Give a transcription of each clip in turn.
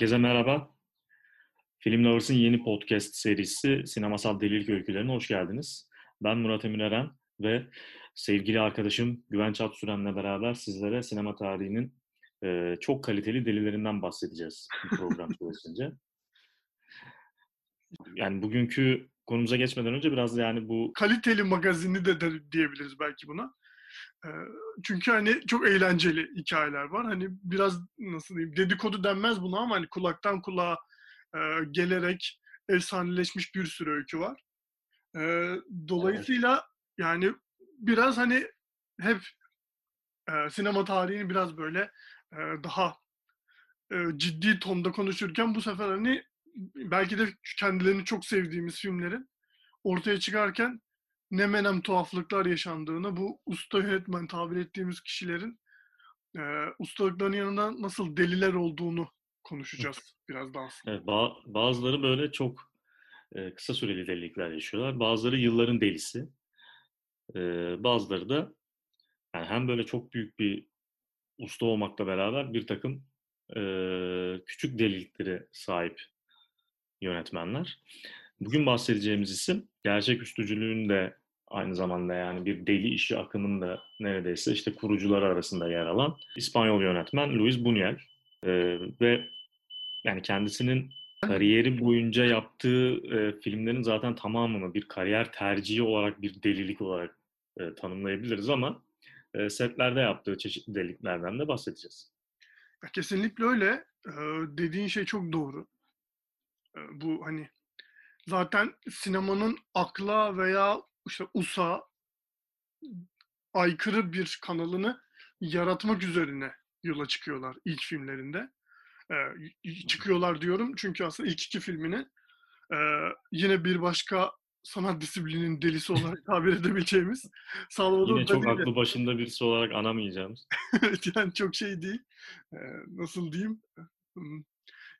Herkese merhaba. Film Lovers'ın yeni podcast serisi Sinemasal Delilik Öykülerine hoş geldiniz. Ben Murat Emir Eren ve sevgili arkadaşım Güven Çatsüren'le beraber sizlere sinema tarihinin e, çok kaliteli delilerinden bahsedeceğiz bu program süresince. Yani bugünkü konumuza geçmeden önce biraz yani bu... Kaliteli magazini de, de diyebiliriz belki buna. Çünkü hani çok eğlenceli hikayeler var. Hani biraz nasıl diyeyim dedikodu denmez buna ama hani kulaktan kulağa gelerek efsaneleşmiş bir sürü öykü var. Dolayısıyla yani biraz hani hep sinema tarihini biraz böyle daha ciddi tonda konuşurken bu sefer hani belki de kendilerini çok sevdiğimiz filmlerin ortaya çıkarken ne menem tuhaflıklar yaşandığını, bu usta yönetmen tabir ettiğimiz kişilerin e, ustalıklarının yanında nasıl deliler olduğunu konuşacağız biraz daha. Evet, ba- bazıları böyle çok e, kısa süreli delilikler yaşıyorlar. Bazıları yılların delisi. E, bazıları da yani hem böyle çok büyük bir usta olmakla beraber bir takım e, küçük delilikleri sahip yönetmenler. Bugün bahsedeceğimiz isim gerçek üstücülüğün de aynı zamanda yani bir deli işi akımın da neredeyse işte kurucuları arasında yer alan İspanyol yönetmen Luis Buñuel ee, ve yani kendisinin kariyeri boyunca yaptığı e, filmlerin zaten tamamını bir kariyer tercihi olarak bir delilik olarak e, tanımlayabiliriz ama e, setlerde yaptığı çeşitli deliklerden de bahsedeceğiz. kesinlikle öyle. Ee, dediğin şey çok doğru. Ee, bu hani zaten sinemanın akla veya işte USA aykırı bir kanalını yaratmak üzerine yola çıkıyorlar ilk filmlerinde. Ee, çıkıyorlar diyorum çünkü aslında ilk iki filmini e, yine bir başka sanat disiplinin delisi olarak tabir edebileceğimiz Salvador Yine çok aklı başında birisi olarak anamayacağımız. yani çok şey değil. Ee, nasıl diyeyim?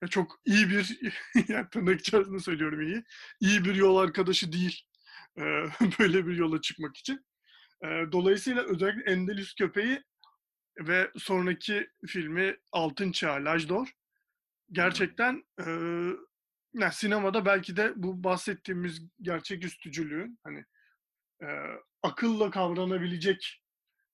Ya çok iyi bir, yani tırnak içerisinde söylüyorum iyi, iyi bir yol arkadaşı değil e, böyle bir yola çıkmak için. E, dolayısıyla özellikle Endelüs Köpeği ve sonraki filmi Altın Çağ, Lajdor gerçekten e, yani sinemada belki de bu bahsettiğimiz gerçek üstücülüğün hani e, akılla kavranabilecek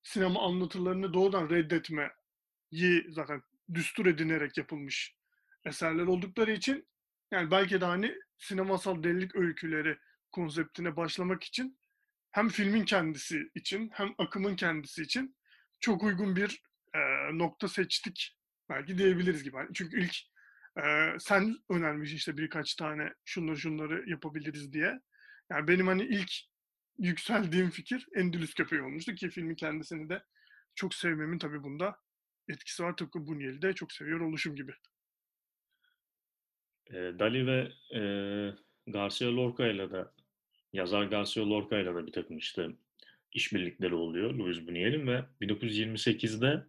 sinema anlatılarını doğrudan reddetmeyi zaten düstur edinerek yapılmış eserler oldukları için yani belki de hani sinemasal delilik öyküleri konseptine başlamak için hem filmin kendisi için hem akımın kendisi için çok uygun bir e, nokta seçtik belki diyebiliriz gibi. Yani çünkü ilk e, sen önermiş işte birkaç tane şunları şunları yapabiliriz diye. Yani benim hani ilk yükseldiğim fikir Endülüs Köpeği olmuştu ki filmin kendisini de çok sevmemin tabii bunda etkisi var. Tıpkı Buñuel'i de çok seviyor oluşum gibi. E, Dali ve e, Garcia Lorca ile de yazar Garcia Lorca ile de bir takım işte işbirlikleri oluyor Louis Buñuel'in ve 1928'de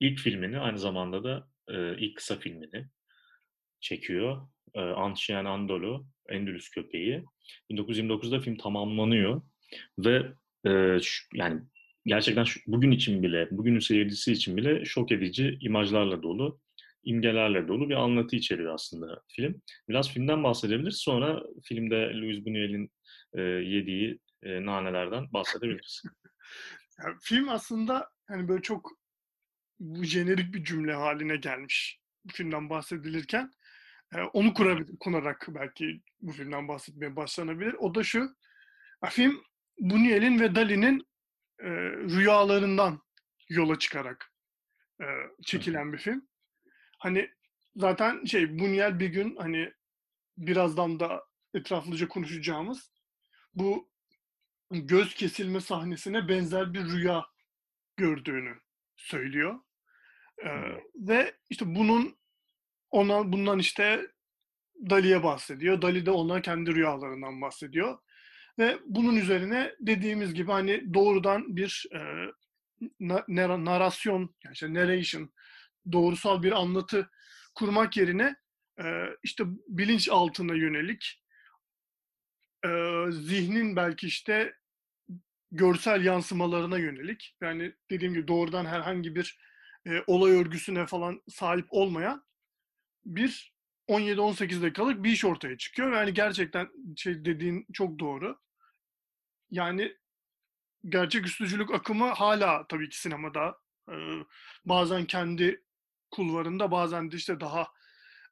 ilk filmini aynı zamanda da e, ilk kısa filmini çekiyor. E, Antşien Andolo, Endülüs Köpeği. 1929'da film tamamlanıyor ve e, şu, yani gerçekten şu, bugün için bile, bugünün seyircisi için bile şok edici imajlarla dolu imgelerle dolu bir anlatı içeriyor aslında film. Biraz filmden bahsedebiliriz. Sonra filmde Louis Buñuel'in e, yediği e, nanelerden bahsedebiliriz. yani, film aslında hani böyle çok bu jenerik bir cümle haline gelmiş bu filmden bahsedilirken. E, onu kurarak belki bu filmden bahsetmeye başlanabilir. O da şu. Film Buñuel'in ve Dali'nin e, rüyalarından yola çıkarak e, çekilen bir film hani zaten şey Bunyel bir gün hani birazdan da etraflıca konuşacağımız bu göz kesilme sahnesine benzer bir rüya gördüğünü söylüyor. Ee, ve işte bunun ona bundan işte Dali'ye bahsediyor. Dali de ona kendi rüyalarından bahsediyor. Ve bunun üzerine dediğimiz gibi hani doğrudan bir e, na, narasyon, yani işte narration doğrusal bir anlatı kurmak yerine e, işte bilinç altına yönelik e, zihnin belki işte görsel yansımalarına yönelik yani dediğim gibi doğrudan herhangi bir e, olay örgüsüne falan sahip olmayan bir 17-18 dakikalık bir iş ortaya çıkıyor. Yani gerçekten şey dediğin çok doğru. Yani gerçeküstücülük akımı hala tabii ki sinemada e, bazen kendi kulvarında bazen de işte daha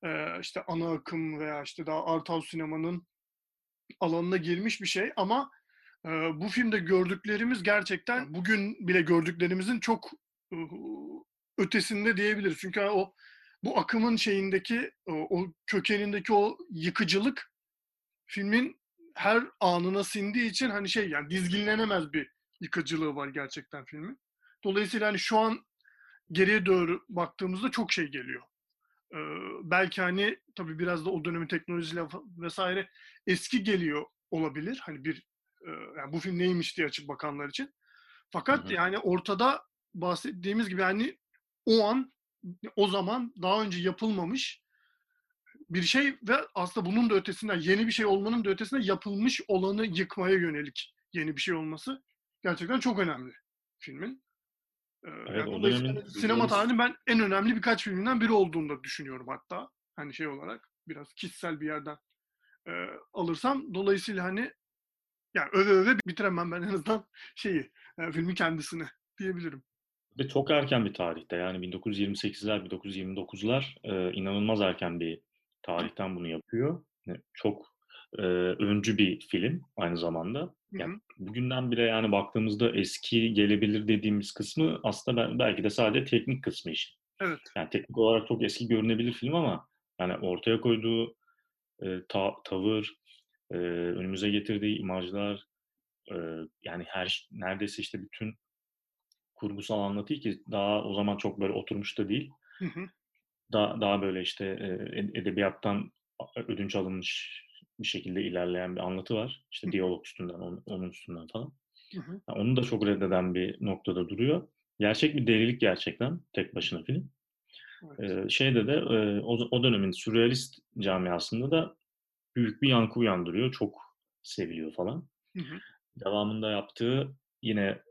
e, işte ana akım veya işte daha art house sinemanın alanına girmiş bir şey ama e, bu filmde gördüklerimiz gerçekten bugün bile gördüklerimizin çok e, ötesinde diyebiliriz. Çünkü o bu akımın şeyindeki o, o kökenindeki o yıkıcılık filmin her anına sindiği için hani şey yani dizginlenemez bir yıkıcılığı var gerçekten filmin. Dolayısıyla hani şu an geriye doğru baktığımızda çok şey geliyor. Ee, belki hani tabii biraz da o dönemin teknolojisiyle vesaire eski geliyor olabilir. Hani bir e, yani bu film neymiş diye açıp bakanlar için. Fakat hı hı. yani ortada bahsettiğimiz gibi yani o an o zaman daha önce yapılmamış bir şey ve aslında bunun da ötesinden yeni bir şey olmanın da ötesinde yapılmış olanı yıkmaya yönelik yeni bir şey olması gerçekten çok önemli filmin. Ee, evet, yani o dönemin sinema tarihinin ben en önemli birkaç filminden biri olduğunu da düşünüyorum hatta. Hani şey olarak biraz kişisel bir yerden e, alırsam. Dolayısıyla hani yani öve öve bitiremem ben en azından şeyi, yani filmi kendisini diyebilirim. Ve çok erken bir tarihte yani 1928'ler, 1929'lar e, inanılmaz erken bir tarihten bunu yapıyor. Çok e, öncü bir film aynı zamanda. Yani bugünden bile yani baktığımızda eski gelebilir dediğimiz kısmı aslında belki de sadece teknik kısmı işin. Evet. Yani teknik olarak çok eski görünebilir film ama yani ortaya koyduğu e, ta, tavır, e, önümüze getirdiği imajlar, e, yani her neredeyse işte bütün kurgusal anlatıyı ki daha o zaman çok böyle oturmuş da değil. Hı hı. Daha, daha böyle işte e, edebiyattan ödünç alınmış bir şekilde ilerleyen bir anlatı var. İşte diyalog üstünden, onun, onun üstünden falan. Hı hı. Yani onu da çok reddeden bir noktada duruyor. Gerçek bir delilik gerçekten tek başına film. Evet. Ee, şeyde de e, o, o dönemin sürrealist camiasında da büyük bir yankı uyandırıyor. Çok seviliyor falan. Hı hı. Devamında yaptığı yine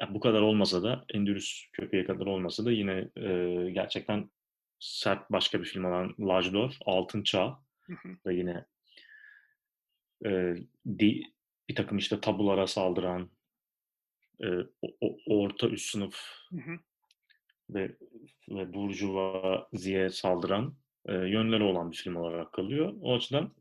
yani bu kadar olmasa da Endülüs köpeği kadar olmasa da yine e, gerçekten sert başka bir film olan Lajdor, Altın Çağ ve yine e, di, bir takım işte tabulara saldıran e, o, orta üst sınıf ve ve burjuvaziye saldıran e, yönleri olan bir film olarak kalıyor. O açıdan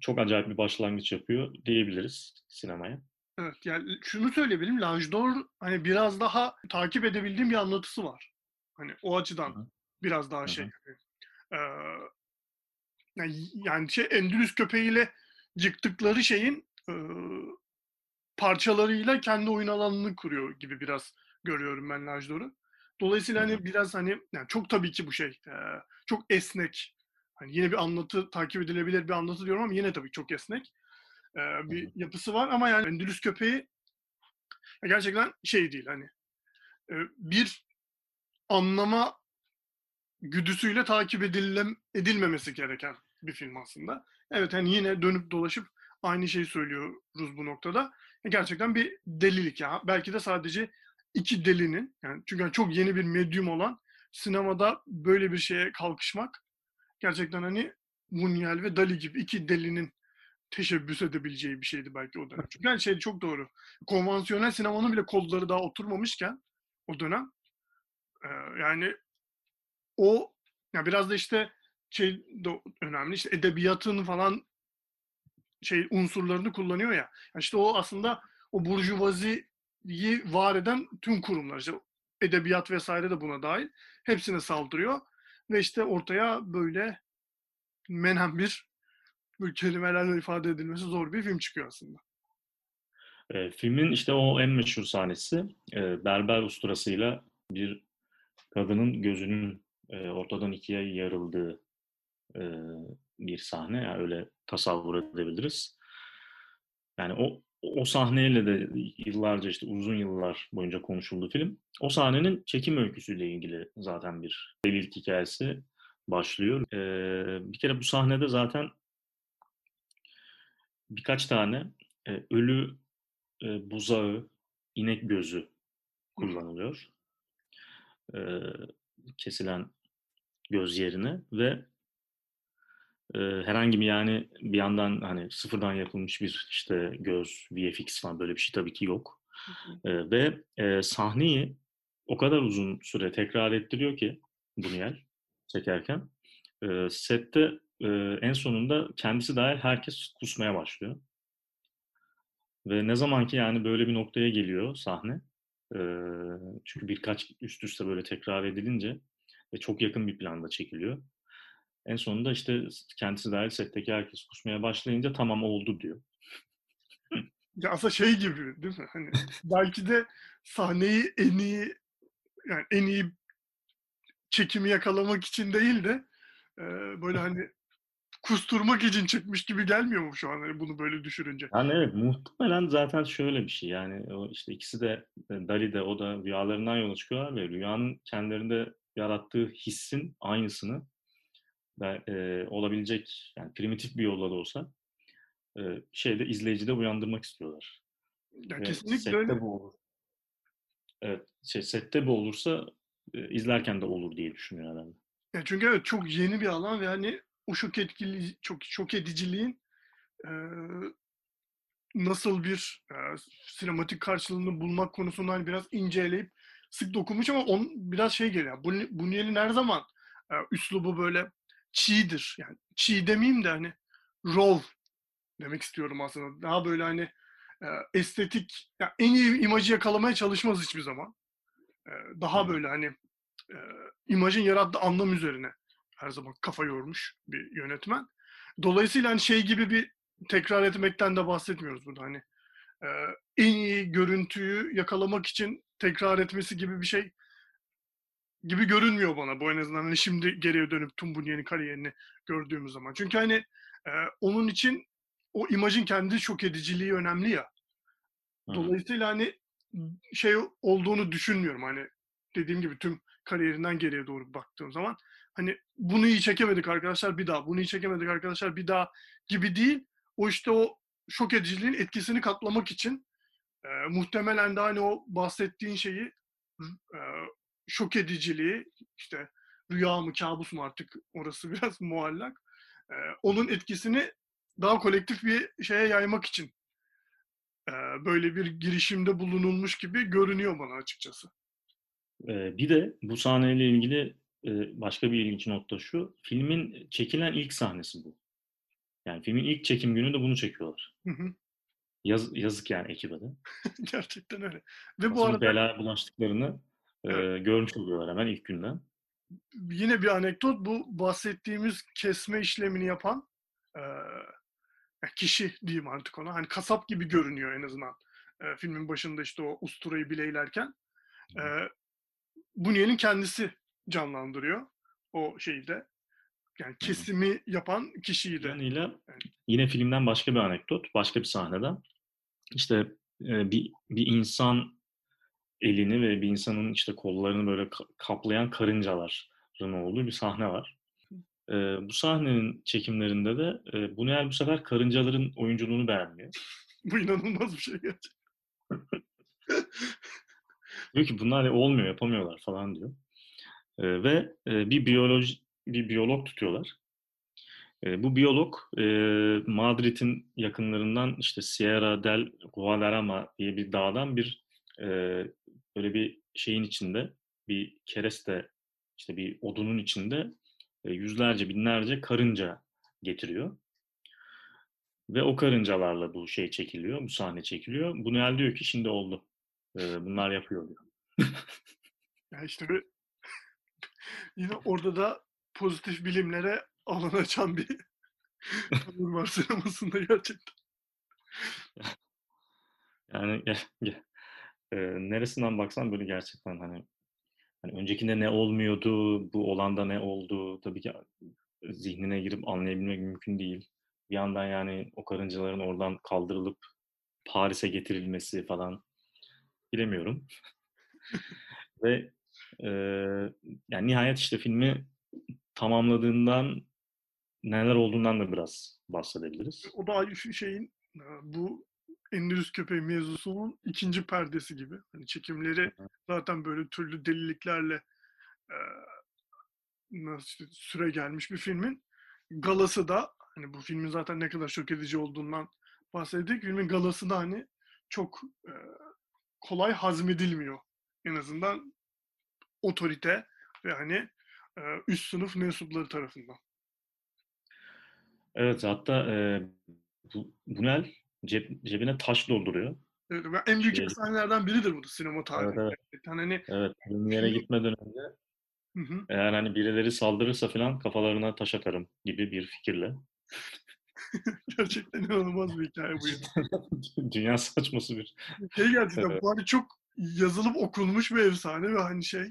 çok acayip bir başlangıç yapıyor diyebiliriz sinemaya. Evet yani şunu söyleyebilirim. Lajdor hani biraz daha takip edebildiğim bir anlatısı var. Hani o açıdan Hı-hı. biraz daha Hı-hı. şey. E, yani, yani şey Endülüs köpeğiyle yıktıkları şeyin e, parçalarıyla kendi oyun alanını kuruyor gibi biraz görüyorum ben Lajdor'u. Dolayısıyla hani biraz hani yani çok tabii ki bu şey e, çok esnek. Hani yine bir anlatı takip edilebilir bir anlatı diyorum ama yine tabii çok esnek e, bir yapısı var ama yani Endülüs köpeği gerçekten şey değil hani e, bir anlama güdüsüyle takip edilem, edilmemesi gereken bir film aslında. Evet hani yine dönüp dolaşıp aynı şeyi söylüyoruz bu noktada. Gerçekten bir delilik ya. Belki de sadece iki delinin yani çünkü hani çok yeni bir medyum olan sinemada böyle bir şeye kalkışmak gerçekten hani Buñuel ve Dali gibi iki delinin teşebbüs edebileceği bir şeydi belki o dönem. Çünkü yani şey çok doğru. Konvansiyonel sinemanın bile kolları daha oturmamışken o dönem e, yani o yani biraz da işte şey de önemli işte edebiyatın falan şey unsurlarını kullanıyor ya. İşte o aslında o burjuvaziyi var eden tüm kurumlar işte edebiyat vesaire de buna dahil hepsine saldırıyor ve işte ortaya böyle menhem bir bu kelimelerle ifade edilmesi zor bir film çıkıyor aslında. E, filmin işte o en meşhur sahnesi e, berber usturasıyla bir kadının gözünün e, ortadan ikiye yarıldığı e, bir sahne. Yani öyle tasavvur edebiliriz. Yani o o sahneyle de yıllarca işte uzun yıllar boyunca konuşuldu film. O sahnenin çekim öyküsüyle ilgili zaten bir delil hikayesi başlıyor. Ee, bir kere bu sahnede zaten birkaç tane e, ölü e, buzağı, inek gözü kullanılıyor. E, kesilen göz yerine ve e, herhangi bir yani bir yandan hani sıfırdan yapılmış bir işte göz, VFX falan böyle bir şey tabii ki yok. E, ve e, sahneyi o kadar uzun süre tekrar ettiriyor ki Buñuel çekerken. E, sette e, en sonunda kendisi dahil herkes kusmaya başlıyor. Ve ne zaman ki yani böyle bir noktaya geliyor sahne, e, çünkü birkaç üst üste böyle tekrar edilince ve çok yakın bir planda çekiliyor. En sonunda işte kendisi dahil setteki herkes kusmaya başlayınca tamam oldu diyor. Ya aslında şey gibi değil mi? Hani belki de sahneyi en iyi yani en iyi çekimi yakalamak için değil de e, böyle hani kusturmak için çıkmış gibi gelmiyor mu şu an hani bunu böyle düşününce? Yani evet muhtemelen zaten şöyle bir şey yani o işte ikisi de Dali de o da rüyalarından yola çıkıyorlar ve rüyanın kendilerinde yarattığı hissin aynısını e, olabilecek yani primitif bir yolla da olsa e, şeyde izleyicide uyandırmak istiyorlar. Ya Ve kesinlikle sette öyle. bu olur. Evet, şey, sette bu olursa e, izlerken de olur diye düşünüyor herhalde. Ya çünkü evet çok yeni bir alan ve hani o şok etkili çok şok ediciliğin e, nasıl bir e, sinematik karşılığını bulmak konusunda hani biraz inceleyip sık dokunmuş ama on biraz şey geliyor. Bu Buñuel'in her zaman e, üslubu böyle çiğdir. Yani çiğ demeyeyim de hani raw demek istiyorum aslında. Daha böyle hani e, estetik, yani en iyi imajı yakalamaya çalışmaz hiçbir zaman. E, daha böyle hani e, imajın yarattığı anlam üzerine her zaman kafa yormuş bir yönetmen. Dolayısıyla hani şey gibi bir tekrar etmekten de bahsetmiyoruz burada. Hani e, en iyi görüntüyü yakalamak için tekrar etmesi gibi bir şey gibi görünmüyor bana bu en azından. Hani şimdi geriye dönüp Tumbuniye'nin kariyerini gördüğümüz zaman. Çünkü hani e, onun için o imajın kendi şok ediciliği önemli ya. Dolayısıyla hani şey olduğunu düşünmüyorum. Hani dediğim gibi tüm kariyerinden geriye doğru baktığım zaman hani bunu iyi çekemedik arkadaşlar bir daha, bunu iyi çekemedik arkadaşlar bir daha gibi değil. O işte o şok ediciliğin etkisini katlamak için e, muhtemelen de hani o bahsettiğin şeyi e, şok ediciliği işte rüya mı kabus mu artık orası biraz muallak. E, onun etkisini daha kolektif bir şeye yaymak için e, böyle bir girişimde bulunulmuş gibi görünüyor bana açıkçası. Ee, bir de bu sahneyle ilgili e, başka bir ilginç nokta şu. Filmin çekilen ilk sahnesi bu. Yani filmin ilk çekim günü de bunu çekiyorlar. Hı hı. Yaz, yazık yani ekibe de. Gerçekten öyle. Ve bu Nasıl bir arada belaya bulaştıklarını e, Evet. görmüş oluyorlar hemen ilk günden. yine bir anekdot bu bahsettiğimiz kesme işlemini yapan e, kişi diyeyim artık ona. Hani kasap gibi görünüyor en azından. E, filmin başında işte o usturayı bileylerken. E, Buñuel'in kendisi canlandırıyor o şeyi de. Yani kesimi yapan kişiyi de. Yanıyla Evet. yine filmden başka bir anekdot, başka bir sahneden. İşte e, bir, bir insan elini ve bir insanın işte kollarını böyle ka- kaplayan karıncaların olduğu bir sahne var. E, bu sahnenin çekimlerinde de e, Buñuel bu sefer karıncaların oyunculuğunu beğenmiyor. Bu inanılmaz bir şey gerçekten. Diyor ki bunlar olmuyor, yapamıyorlar falan diyor. E, ve e, bir biyoloji bir biyolog tutuyorlar. E, bu biyolog e, Madrid'in yakınlarından işte Sierra del Guadarrama diye bir dağdan bir e, böyle bir şeyin içinde bir kereste işte bir odunun içinde e, yüzlerce binlerce karınca getiriyor. Ve o karıncalarla bu şey çekiliyor, bu sahne çekiliyor. Buñuel diyor ki şimdi oldu. E, bunlar yapıyor diyor. Yani işte bir- yine orada da pozitif bilimlere alan açan bir tavır var sinemasında gerçekten. Yani e, neresinden baksan böyle gerçekten hani hani öncekinde ne olmuyordu, bu olanda ne oldu tabii ki zihnine girip anlayabilmek mümkün değil. Bir yandan yani o karıncaların oradan kaldırılıp Paris'e getirilmesi falan bilemiyorum. Ve e, yani nihayet işte filmi tamamladığından neler olduğundan da biraz bahsedebiliriz. O da aynı şu şeyin e, bu Endülüs köpeği mevzusunun ikinci perdesi gibi. Hani çekimleri zaten böyle türlü deliliklerle e, nasıl işte süre gelmiş bir filmin galası da hani bu filmin zaten ne kadar şok edici olduğundan bahsettik. Filmin galası da hani çok e, kolay hazmedilmiyor. En azından otorite ve hani e, üst sınıf mensupları tarafından. Evet hatta e, bu, Bunel ceb, cebine taş dolduruyor. Evet, ve en büyük Şey- efsanelerden biridir bu da sinema tarihinde. Evet, evet. Hani Evet, yere gitmeden önce hı hı. eğer hani birileri saldırırsa falan kafalarına taş atarım gibi bir fikirle. gerçekten inanılmaz bir hikaye bu. ya. Dünya saçması bir. Şey gerçekten Evet. bu hani çok yazılıp okunmuş bir efsane ve hani şey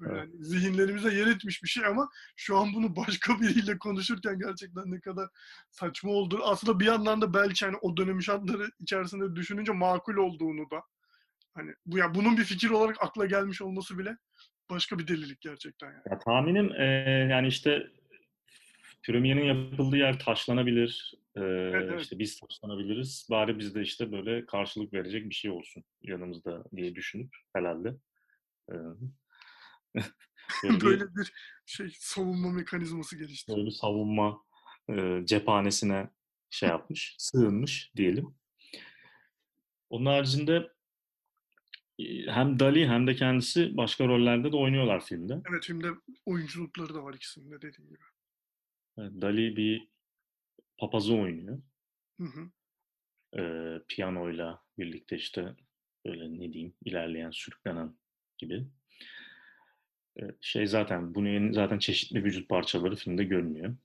böyle Evet. hani zihinlerimize yer etmiş bir şey ama şu an bunu başka biriyle konuşurken gerçekten ne kadar saçma olduğu aslında bir yandan da belki hani o dönemin şartları içerisinde düşününce makul olduğunu da hani bu ya bunun bir fikir olarak akla gelmiş olması bile başka bir delilik gerçekten yani. Ya, tahminim e, yani işte Premier'in yapıldığı yer taşlanabilir. E, evet. işte biz taşlanabiliriz. Bari bizde işte böyle karşılık verecek bir şey olsun yanımızda diye düşünüp herhalde. E, böyle, bir, şey savunma mekanizması gelişti. böyle bir savunma e, cephanesine şey yapmış, sığınmış diyelim. Onun haricinde e, hem Dali hem de kendisi başka rollerde de oynuyorlar filmde. Evet filmde oyunculukları da var ikisinde dediğim gibi. Evet, Dali bir papazı oynuyor. Hı hı. Ee, piyanoyla birlikte işte böyle ne diyeyim ilerleyen, sürüklenen gibi. Şey zaten bunun zaten çeşitli vücut parçaları filmde görünüyor.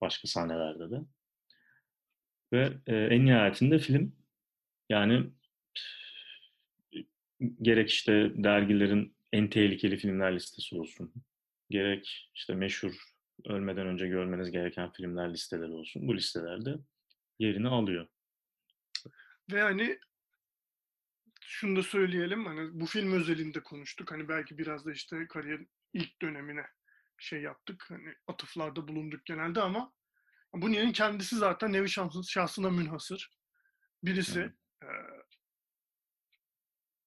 Başka sahnelerde de. Ve e, en nihayetinde film yani gerek işte dergilerin en tehlikeli filmler listesi olsun. Gerek işte meşhur ölmeden önce görmeniz gereken filmler listeleri olsun. Bu listelerde yerini alıyor. Ve hani şunu da söyleyelim hani bu film özelinde konuştuk. Hani belki biraz da işte kariyerin ilk dönemine şey yaptık. Hani atıflarda bulunduk genelde ama Bunyan'ın kendisi zaten nevi şahsına, şahsına münhasır. Birisi e,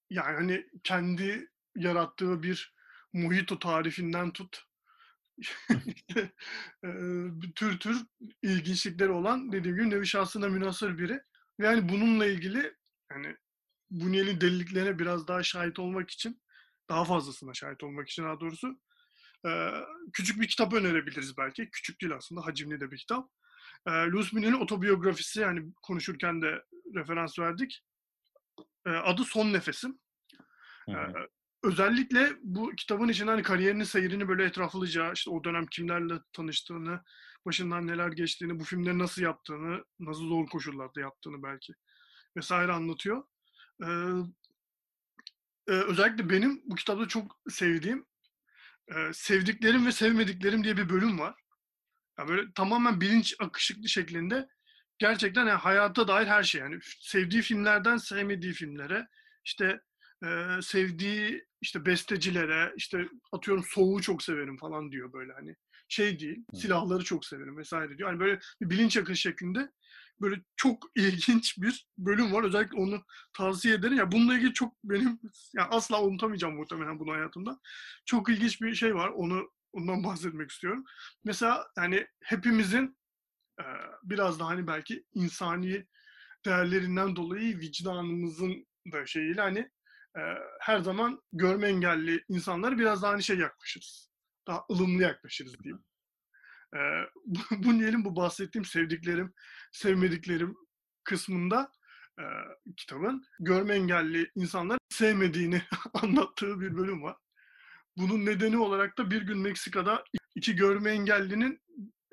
yani hani kendi yarattığı bir mojito tarifinden tut işte, e, tür tür ilginçlikleri olan dediğim gibi nevi şahsına münhasır biri. Ve yani bununla ilgili yani Bunyel'in deliliklerine biraz daha şahit olmak için daha fazlasına şahit olmak için daha doğrusu e, küçük bir kitap önerebiliriz belki. Küçük değil aslında hacimli de bir kitap. E, Louis Bunyel'in otobiyografisi yani konuşurken de referans verdik. E, adı Son Nefesim. Hı E, özellikle bu kitabın içinde hani kariyerinin seyrini böyle etraflıca işte o dönem kimlerle tanıştığını, başından neler geçtiğini, bu filmleri nasıl yaptığını, nasıl zor koşullarda yaptığını belki vesaire anlatıyor. Ee, özellikle benim bu kitapta çok sevdiğim e, sevdiklerim ve sevmediklerim diye bir bölüm var. Yani böyle tamamen bilinç akışıklı şeklinde gerçekten yani hayata dair her şey yani sevdiği filmlerden sevmediği filmlere işte e, sevdiği işte bestecilere işte atıyorum soğuğu çok severim falan diyor böyle hani şey değil silahları çok severim vesaire diyor. Hani böyle bir bilinç akışı şeklinde böyle çok ilginç bir bölüm var. Özellikle onu tavsiye ederim. Ya bununla ilgili çok benim ya asla unutamayacağım muhtemelen bunu hayatımda. Çok ilginç bir şey var. Onu ondan bahsetmek istiyorum. Mesela yani hepimizin biraz da hani belki insani değerlerinden dolayı vicdanımızın da şeyiyle hani her zaman görme engelli insanlara biraz daha hani şey yaklaşırız. Daha ılımlı yaklaşırız diyeyim. E, bu, bu diyelim bu bahsettiğim sevdiklerim, sevmediklerim kısmında e, kitabın görme engelli insanlar sevmediğini anlattığı bir bölüm var. Bunun nedeni olarak da bir gün Meksika'da iki görme engellinin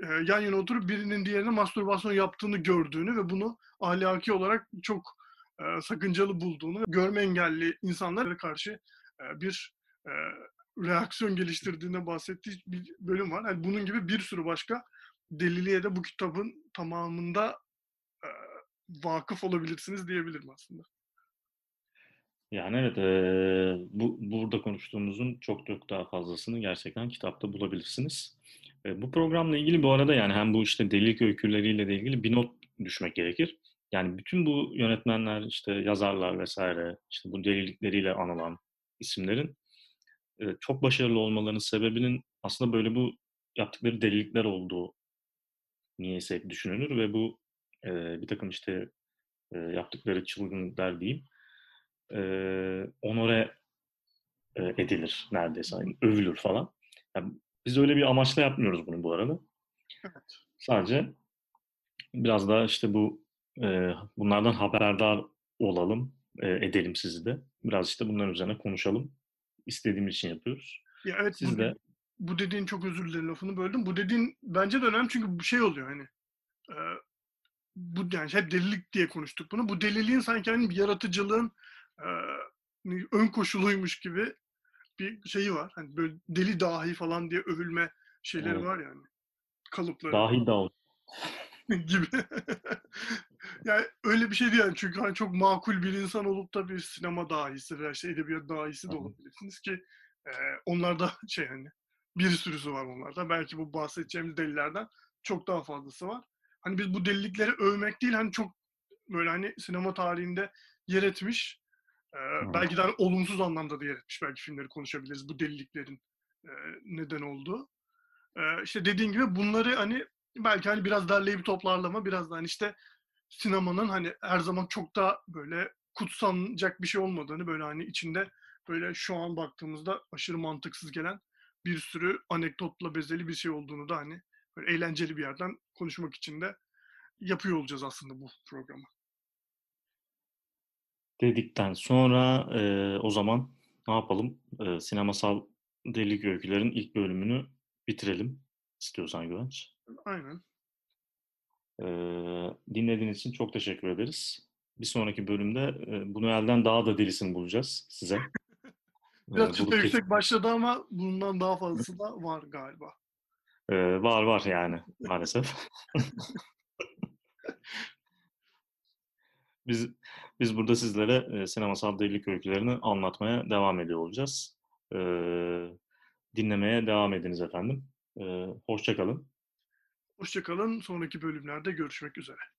e, yan yana oturup birinin diğerine mastürbasyon yaptığını gördüğünü ve bunu ahlaki olarak çok e, sakıncalı bulduğunu görme engelli insanlara karşı e, bir e, reaksiyon geliştirdiğine bahsettiği bir bölüm var. Yani bunun gibi bir sürü başka deliliğe de bu kitabın tamamında e, vakıf olabilirsiniz diyebilirim aslında. Yani evet, eee, bu burada konuştuğumuzun çok çok daha fazlasını gerçekten kitapta bulabilirsiniz. E, bu programla ilgili bu arada yani hem bu işte delilik öyküleriyle de ilgili bir not düşmek gerekir. Yani bütün bu yönetmenler, işte yazarlar vesaire, işte bu delilikleriyle anılan isimlerin e, çok başarılı olmalarının sebebinin aslında böyle bu yaptıkları delilikler olduğu niyeyse hep düşünülür ve bu eee, bir takım işte eee, yaptıkları çılgınlıklar diyeyim eee, onore eee, edilir neredeyse. Hani övülür falan. Yani biz öyle bir amaçla yapmıyoruz bunu bu arada. Evet. Sadece biraz daha işte bu eee, bunlardan haberdar olalım, eee, edelim sizi de. Biraz işte bunların üzerine konuşalım. İstediğimiz için yapıyoruz. Ya evet Siz bu, de bu dediğin çok özür dilerim lafını böldüm. Bu dediğin bence de önemli çünkü bu şey oluyor hani e, bu yani hep delilik diye konuştuk bunu. Bu deliliğin sanki hani bir yaratıcılığın e, ön koşuluymuş gibi bir şeyi var. Hani böyle deli dahi falan diye övülme şeyleri evet, var yani. Kalıpları dahil de ol. gibi. Yani öyle bir şey değil yani çünkü hani çok makul bir insan olup da bir sinema dahisi veya işte edebiyat dahisi de olabilirsiniz ki e, onlarda şey hani bir sürüsü var onlarda. Belki bu bahsedeceğimiz delilerden çok daha fazlası var. Hani biz bu delilikleri övmek değil hani çok böyle hani sinema tarihinde yer etmiş e, belki de hani olumsuz anlamda da yer etmiş belki filmleri konuşabiliriz bu deliliklerin e, neden olduğu. E, işte dediğin gibi bunları hani belki hani biraz derleyip toplarlama biraz da hani işte sinemanın hani her zaman çok da böyle kutsanacak bir şey olmadığını böyle hani içinde böyle şu an baktığımızda aşırı mantıksız gelen bir sürü anekdotla bezeli bir şey olduğunu da hani böyle eğlenceli bir yerden konuşmak için de yapıyor olacağız aslında bu programı. Dedikten sonra eee, o zaman ne yapalım? Eee, sinemasal delilik öykülerin ilk bölümünü bitirelim istiyorsan Güvenç. Aynen. Dinlediğiniz için çok teşekkür ederiz. Bir sonraki bölümde eee, bu Noel'den daha da delisini bulacağız size. Biraz çıta yüksek başladı ama bundan daha fazlası da var galiba. Eee, var var yani maalesef. Biz biz burada sizlere eee, sinemasal delilik öykülerini anlatmaya devam ediyor olacağız. Eee, dinlemeye devam ediniz efendim. Eee hoşça kalın. Hoşçakalın. Sonraki bölümlerde görüşmek üzere.